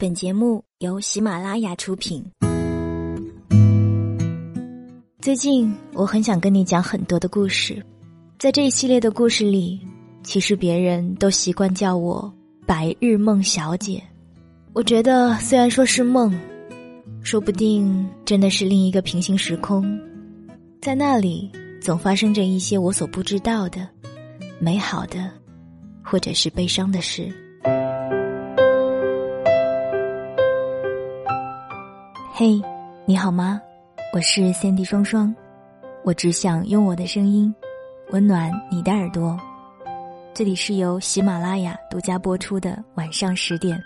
本节目由喜马拉雅出品。最近我很想跟你讲很多的故事，在这一系列的故事里，其实别人都习惯叫我“白日梦小姐”。我觉得虽然说是梦，说不定真的是另一个平行时空，在那里总发生着一些我所不知道的美好的，或者是悲伤的事。嘿，你好吗？我是 Cindy 双双，我只想用我的声音温暖你的耳朵。这里是由喜马拉雅独家播出的晚上十点。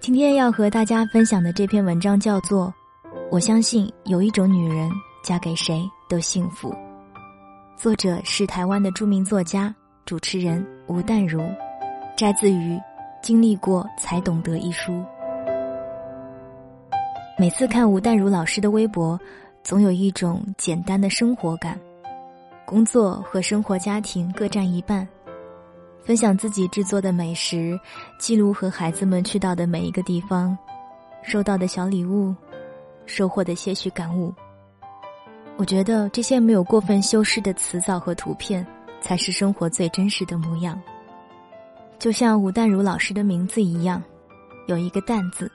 今天要和大家分享的这篇文章叫做《我相信有一种女人嫁给谁都幸福》，作者是台湾的著名作家、主持人吴淡如，摘自于《经历过才懂得》一书。每次看吴淡如老师的微博，总有一种简单的生活感。工作和生活家庭各占一半，分享自己制作的美食，记录和孩子们去到的每一个地方，收到的小礼物，收获的些许感悟。我觉得这些没有过分修饰的词藻和图片，才是生活最真实的模样。就像吴淡如老师的名字一样，有一个“淡”字。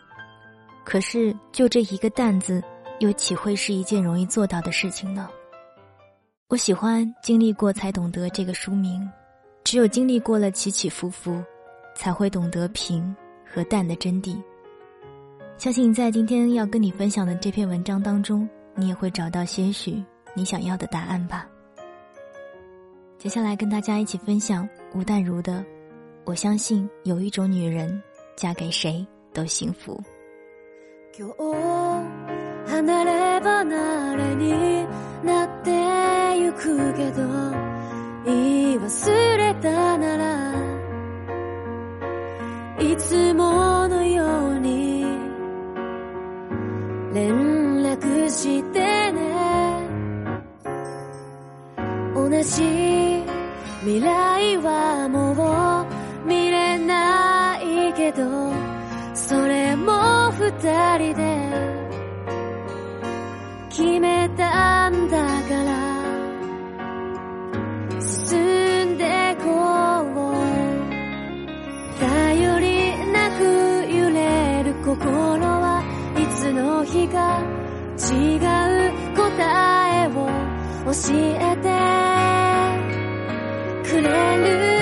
可是，就这一个“担字，又岂会是一件容易做到的事情呢？我喜欢经历过才懂得这个书名，只有经历过了起起伏伏，才会懂得平和淡的真谛。相信在今天要跟你分享的这篇文章当中，你也会找到些许你想要的答案吧。接下来跟大家一起分享吴淡如的《我相信有一种女人，嫁给谁都幸福》。今日離れ離れになってゆくけど言い忘れたならいつものように連絡してね。同じ未来はもう見れないけどそれも二人で決めたんだから。進んでこう。頼りなく揺れる心はいつの日か違う答えを教えてくれる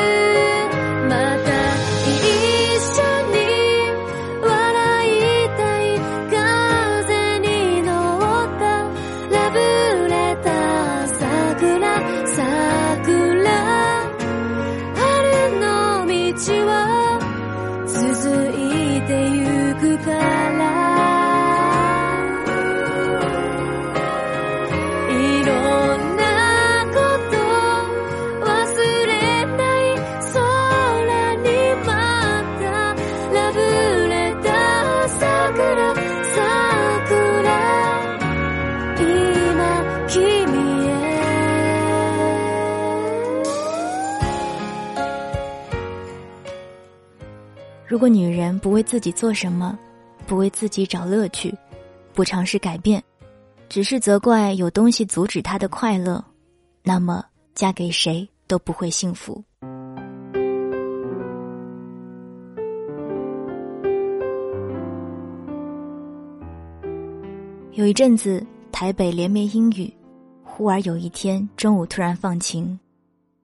如果女人不为自己做什么，不为自己找乐趣，不尝试改变，只是责怪有东西阻止她的快乐，那么嫁给谁都不会幸福。有一阵子台北连绵阴雨，忽而有一天中午突然放晴，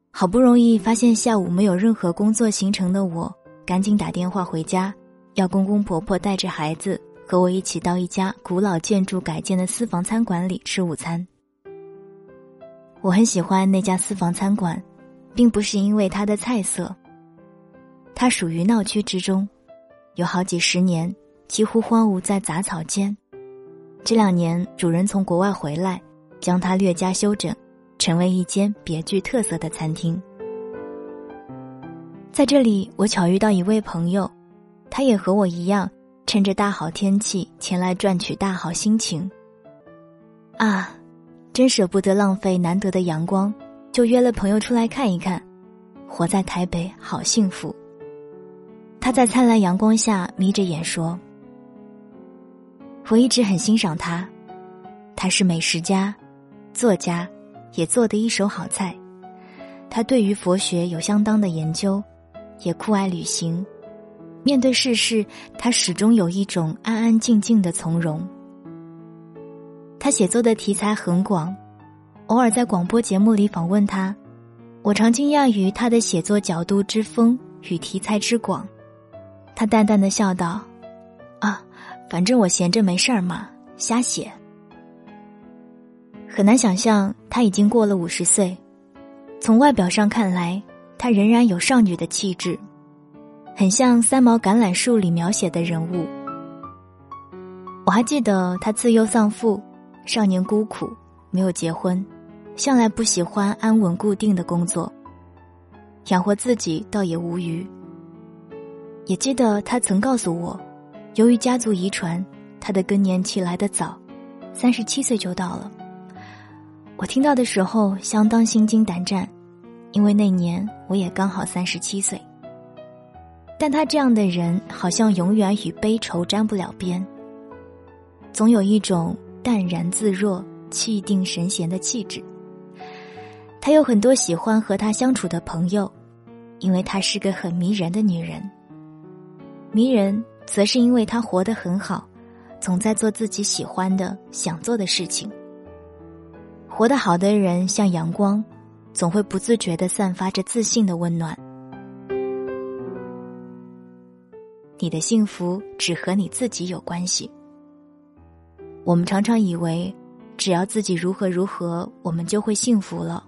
好不容易发现下午没有任何工作行程的我。赶紧打电话回家，要公公婆婆带着孩子和我一起到一家古老建筑改建的私房餐馆里吃午餐。我很喜欢那家私房餐馆，并不是因为它的菜色。它属于闹区之中，有好几十年几乎荒芜在杂草间。这两年主人从国外回来，将它略加修整，成为一间别具特色的餐厅。在这里，我巧遇到一位朋友，他也和我一样，趁着大好天气前来赚取大好心情。啊，真舍不得浪费难得的阳光，就约了朋友出来看一看。活在台北好幸福。他在灿烂阳光下眯着眼说：“我一直很欣赏他，他是美食家、作家，也做的一手好菜。他对于佛学有相当的研究，也酷爱旅行。面对世事，他始终有一种安安静静的从容。他写作的题材很广，偶尔在广播节目里访问他，我常惊讶于他的写作角度之丰与题材之广。”他淡淡的笑道：“啊，反正我闲着没事儿嘛，瞎写。”很难想象他已经过了五十岁，从外表上看来，她仍然有少女的气质，很像三毛橄榄树里描写的人物。我还记得他自幼丧父，少年孤苦，没有结婚，向来不喜欢安稳固定的工作，养活自己倒也无余。也记得他曾告诉我，由于家族遗传，他的更年期来得早，三十七岁就到了。我听到的时候相当心惊胆战，因为那年我也刚好三十七岁。但他这样的人好像永远与悲愁沾不了边，总有一种淡然自若、气定神闲的气质。他有很多喜欢和他相处的朋友，因为她是个很迷人的女人。迷人，则是因为他活得很好，总在做自己喜欢的、想做的事情。活得好的人像阳光，总会不自觉的散发着自信的温暖。你的幸福只和你自己有关系。我们常常以为，只要自己如何如何，我们就会幸福了。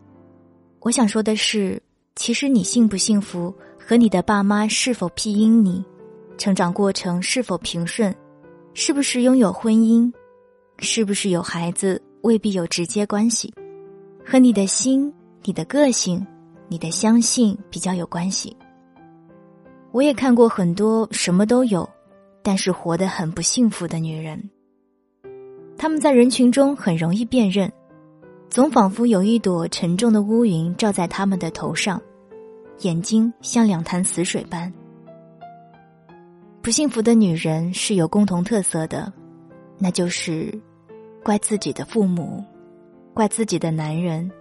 我想说的是，其实你幸不幸福，和你的爸妈是否庇荫你。成长过程是否平顺，是不是拥有婚姻，是不是有孩子，未必有直接关系，和你的心、你的个性、你的相信比较有关系。我也看过很多什么都有，但是活得很不幸福的女人。她们在人群中很容易辨认，总仿佛有一朵沉重的乌云罩在他们的头上，眼睛像两潭死水般。不幸福的女人是有共同特色的，那就是怪自己的父母，怪自己的男人，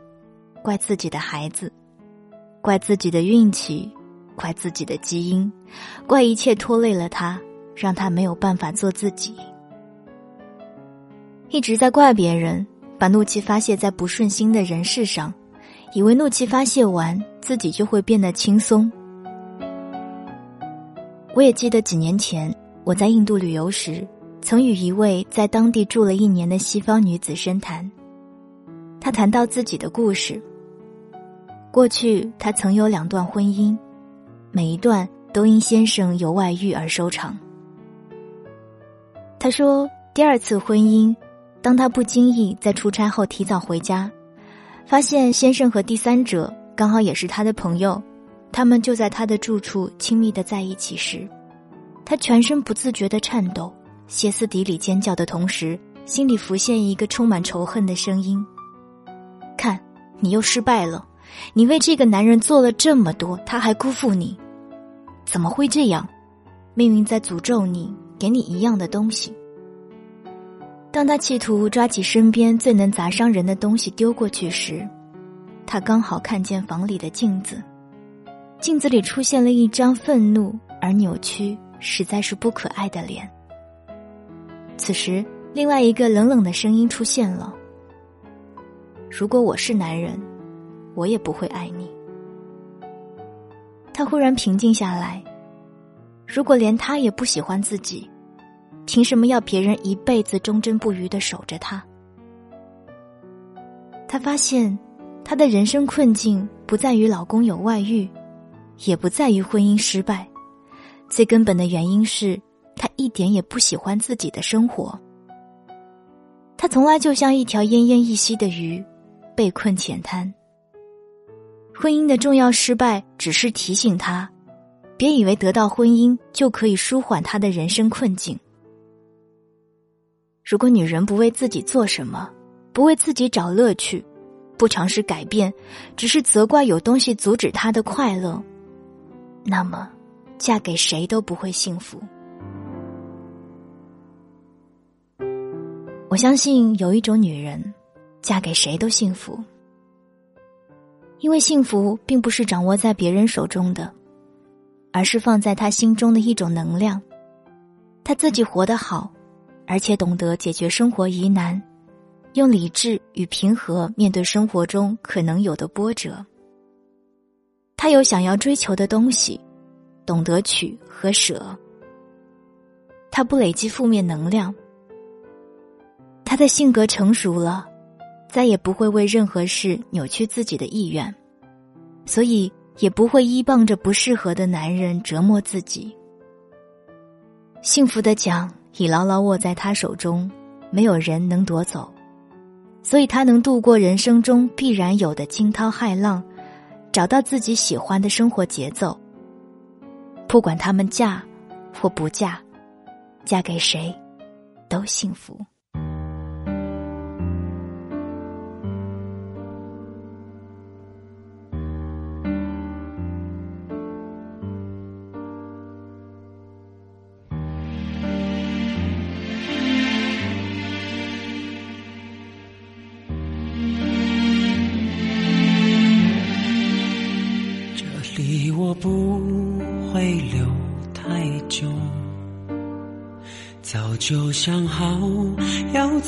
怪自己的孩子，怪自己的运气，怪自己的基因，怪一切拖累了他，让他没有办法做自己。一直在怪别人，把怒气发泄在不顺心的人事上，以为怒气发泄完，自己就会变得轻松。我也记得几年前我在印度旅游时，曾与一位在当地住了一年的西方女子深谈。她谈到自己的故事。过去她曾有两段婚姻，每一段都因先生有外遇而收场。她说，第二次婚姻，当她不经意在出差后提早回家，发现先生和第三者刚好也是她的朋友。他们就在他的住处亲密的在一起时，他全身不自觉的颤抖，歇斯底里尖叫的同时，心里浮现一个充满仇恨的声音：“看，你又失败了！你为这个男人做了这么多，他还辜负你，怎么会这样？命运在诅咒你，给你一样的东西。”当他企图抓起身边最能砸伤人的东西丢过去时，他刚好看见房里的镜子。镜子里出现了一张愤怒而扭曲、实在是不可爱的脸。此时，另外一个冷冷的声音出现了：“如果我是男人，我也不会爱你。”他忽然平静下来。如果连他也不喜欢自己，凭什么要别人一辈子忠贞不渝的守着他？他发现，他的人生困境不在于老公有外遇。也不在于婚姻失败，最根本的原因是他一点也不喜欢自己的生活。他从来就像一条奄奄一息的鱼，被困浅滩。婚姻的重要失败，只是提醒他，别以为得到婚姻就可以舒缓他的人生困境。如果女人不为自己做什么，不为自己找乐趣，不尝试改变，只是责怪有东西阻止她的快乐。那么，嫁给谁都不会幸福。我相信有一种女人，嫁给谁都幸福，因为幸福并不是掌握在别人手中的，而是放在他心中的一种能量。他自己活得好，而且懂得解决生活疑难，用理智与平和面对生活中可能有的波折。他有想要追求的东西，懂得取和舍。他不累积负面能量。他的性格成熟了，再也不会为任何事扭曲自己的意愿，所以也不会依傍着不适合的男人折磨自己。幸福的奖已牢牢握在他手中，没有人能夺走，所以他能度过人生中必然有的惊涛骇浪，找到自己喜欢的生活节奏。不管他们嫁或不嫁，嫁给谁，都幸福。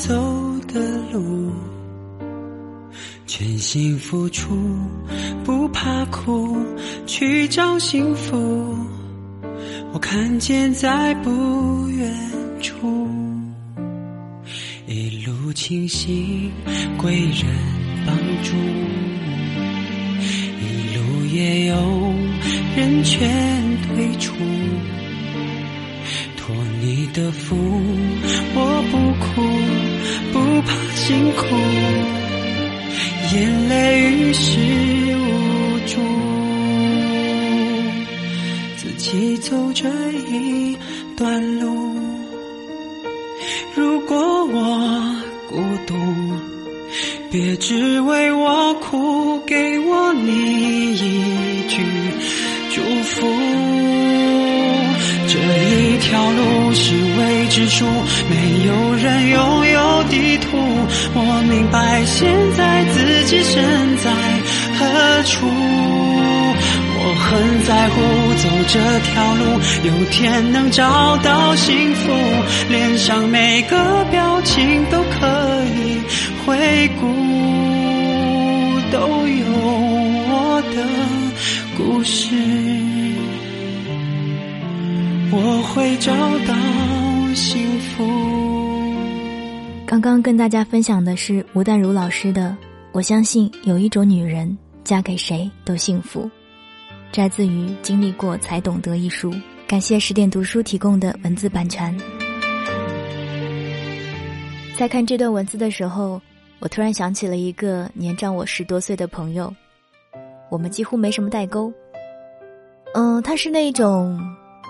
走的路，全心付出，不怕苦，去找幸福。我看见在不远处，一路清醒，贵人帮助，一路也有人劝退出。托你的福，怕辛苦，眼泪于事无助，自己走这一段路。如果我孤独，别只为我哭，给我你一句祝福。这一条路是未知数，没有人拥有地图。我明白现在自己身在何处，我很在乎走这条路，有天能找到幸福，脸上每个表情都可以回顾，都有我的故事。我会找到福。刚刚跟大家分享的是吴淡如老师的《我相信有一种女人嫁给谁都幸福》，摘自于《经历过才懂得》一书。感谢十点读书提供的文字版权。在看这段文字的时候，我突然想起了一个年长我十多岁的朋友，我们几乎没什么代沟。嗯，他是那种。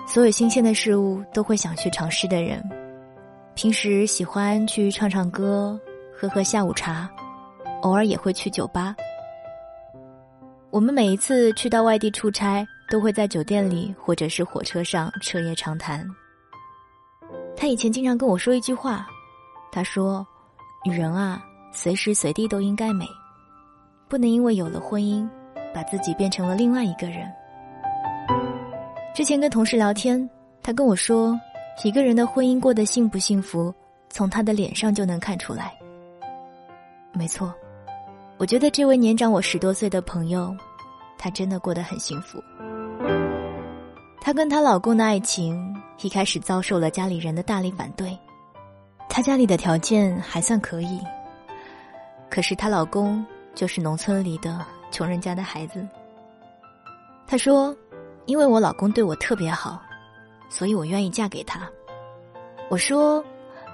所有新鲜的事物都会想去尝试的人，平时喜欢去唱唱歌、喝喝下午茶，偶尔也会去酒吧。我们每一次去到外地出差，都会在酒店里或者是火车上彻夜长谈。他以前经常跟我说一句话，他说：“女人啊，随时随地都应该美，不能因为有了婚姻，把自己变成了另外一个人。”之前跟同事聊天，他跟我说，一个人的婚姻过得幸不幸福，从他的脸上就能看出来。没错，我觉得这位年长我十多岁的朋友，她真的过得很幸福。她跟她老公的爱情一开始遭受了家里人的大力反对，她家里的条件还算可以，可是她老公就是农村里的穷人家的孩子。她说。因为我老公对我特别好，所以我愿意嫁给他。我说，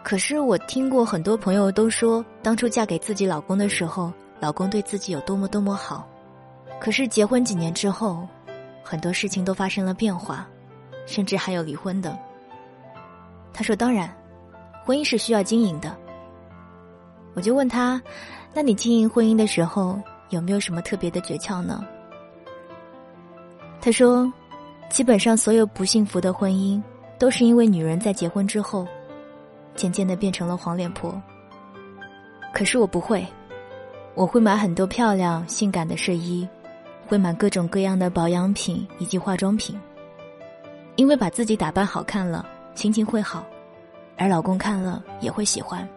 可是我听过很多朋友都说，当初嫁给自己老公的时候，老公对自己有多么多么好，可是结婚几年之后，很多事情都发生了变化，甚至还有离婚的。他说：“当然，婚姻是需要经营的。”我就问他：“那你经营婚姻的时候，有没有什么特别的诀窍呢？”他说。基本上所有不幸福的婚姻，都是因为女人在结婚之后，渐渐的变成了黄脸婆。可是我不会，我会买很多漂亮性感的睡衣，会买各种各样的保养品以及化妆品。因为把自己打扮好看了，心情会好，而老公看了也会喜欢。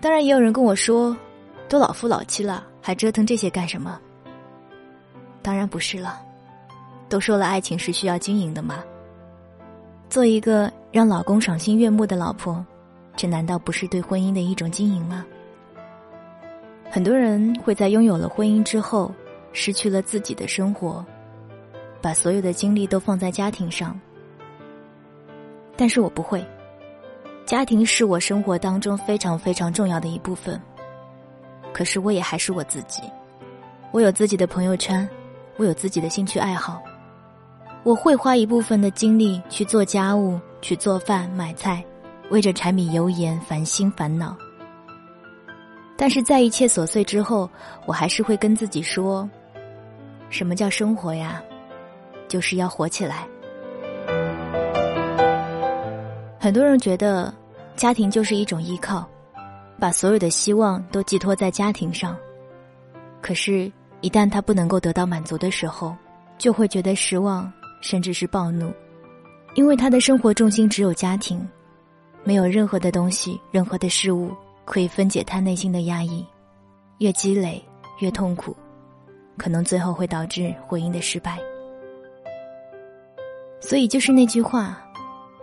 当然，也有人跟我说，都老夫老妻了，还折腾这些干什么？当然不是了，都说了爱情是需要经营的嘛。做一个让老公赏心悦目的老婆，这难道不是对婚姻的一种经营吗？很多人会在拥有了婚姻之后，失去了自己的生活，把所有的精力都放在家庭上。但是我不会，家庭是我生活当中非常非常重要的一部分。可是我也还是我自己，我有自己的朋友圈。我有自己的兴趣爱好，我会花一部分的精力去做家务、去做饭、买菜，为着柴米油盐烦心烦恼。但是在一切琐碎之后，我还是会跟自己说：“什么叫生活呀？就是要活起来。”很多人觉得家庭就是一种依靠，把所有的希望都寄托在家庭上，可是。一旦他不能够得到满足的时候，就会觉得失望，甚至是暴怒，因为他的生活重心只有家庭，没有任何的东西、任何的事物可以分解他内心的压抑，越积累越痛苦，可能最后会导致婚姻的失败。所以就是那句话：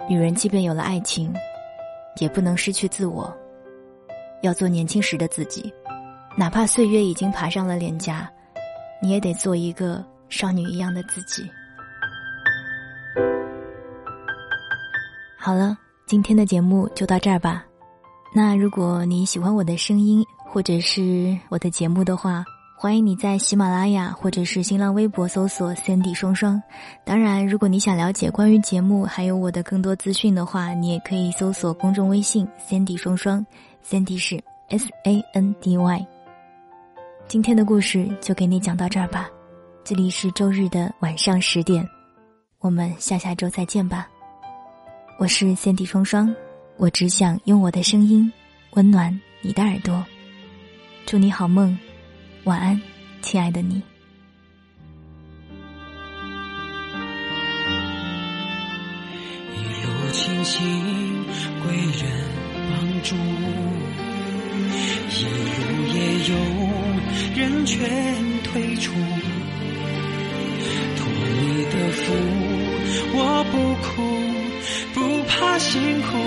女人即便有了爱情，也不能失去自我，要做年轻时的自己，哪怕岁月已经爬上了脸颊。你也得做一个少女一样的自己。好了，今天的节目就到这儿吧。那如果你喜欢我的声音或者是我的节目的话，欢迎你在喜马拉雅或者是新浪微博搜索 “Sandy 双双”。当然，如果你想了解关于节目还有我的更多资讯的话，你也可以搜索公众微信 “Sandy 双双 ”，Sandy 是 S A N D Y。今天的故事就给你讲到这儿吧，这里是周日的晚上十点，我们下下周再见吧。我是先帝双双，我只想用我的声音温暖你的耳朵。祝你好梦，晚安，亲爱的你。一路清醒，贵人帮助，一路也有。人全退出，托你的福，我不哭，辛苦，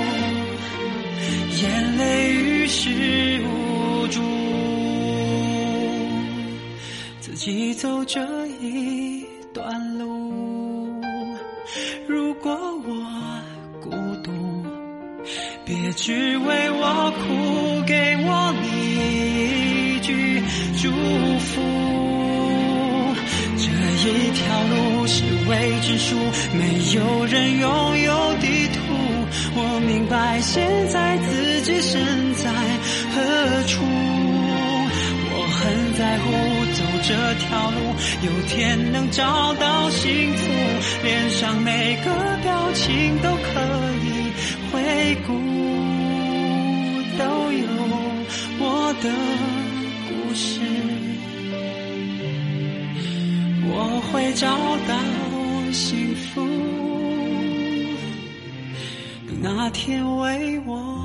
眼泪于事无助，自己走这一段路。如果我孤独，别只为我哭，给我你一句。祝福，这一条路是未知数，没有人拥有地图。我明白现在自己身在何处，我很在乎走这条路，有天能找到幸福，脸上每个表情都可以回顾，都有我的。故事，我会找到幸福。那天为我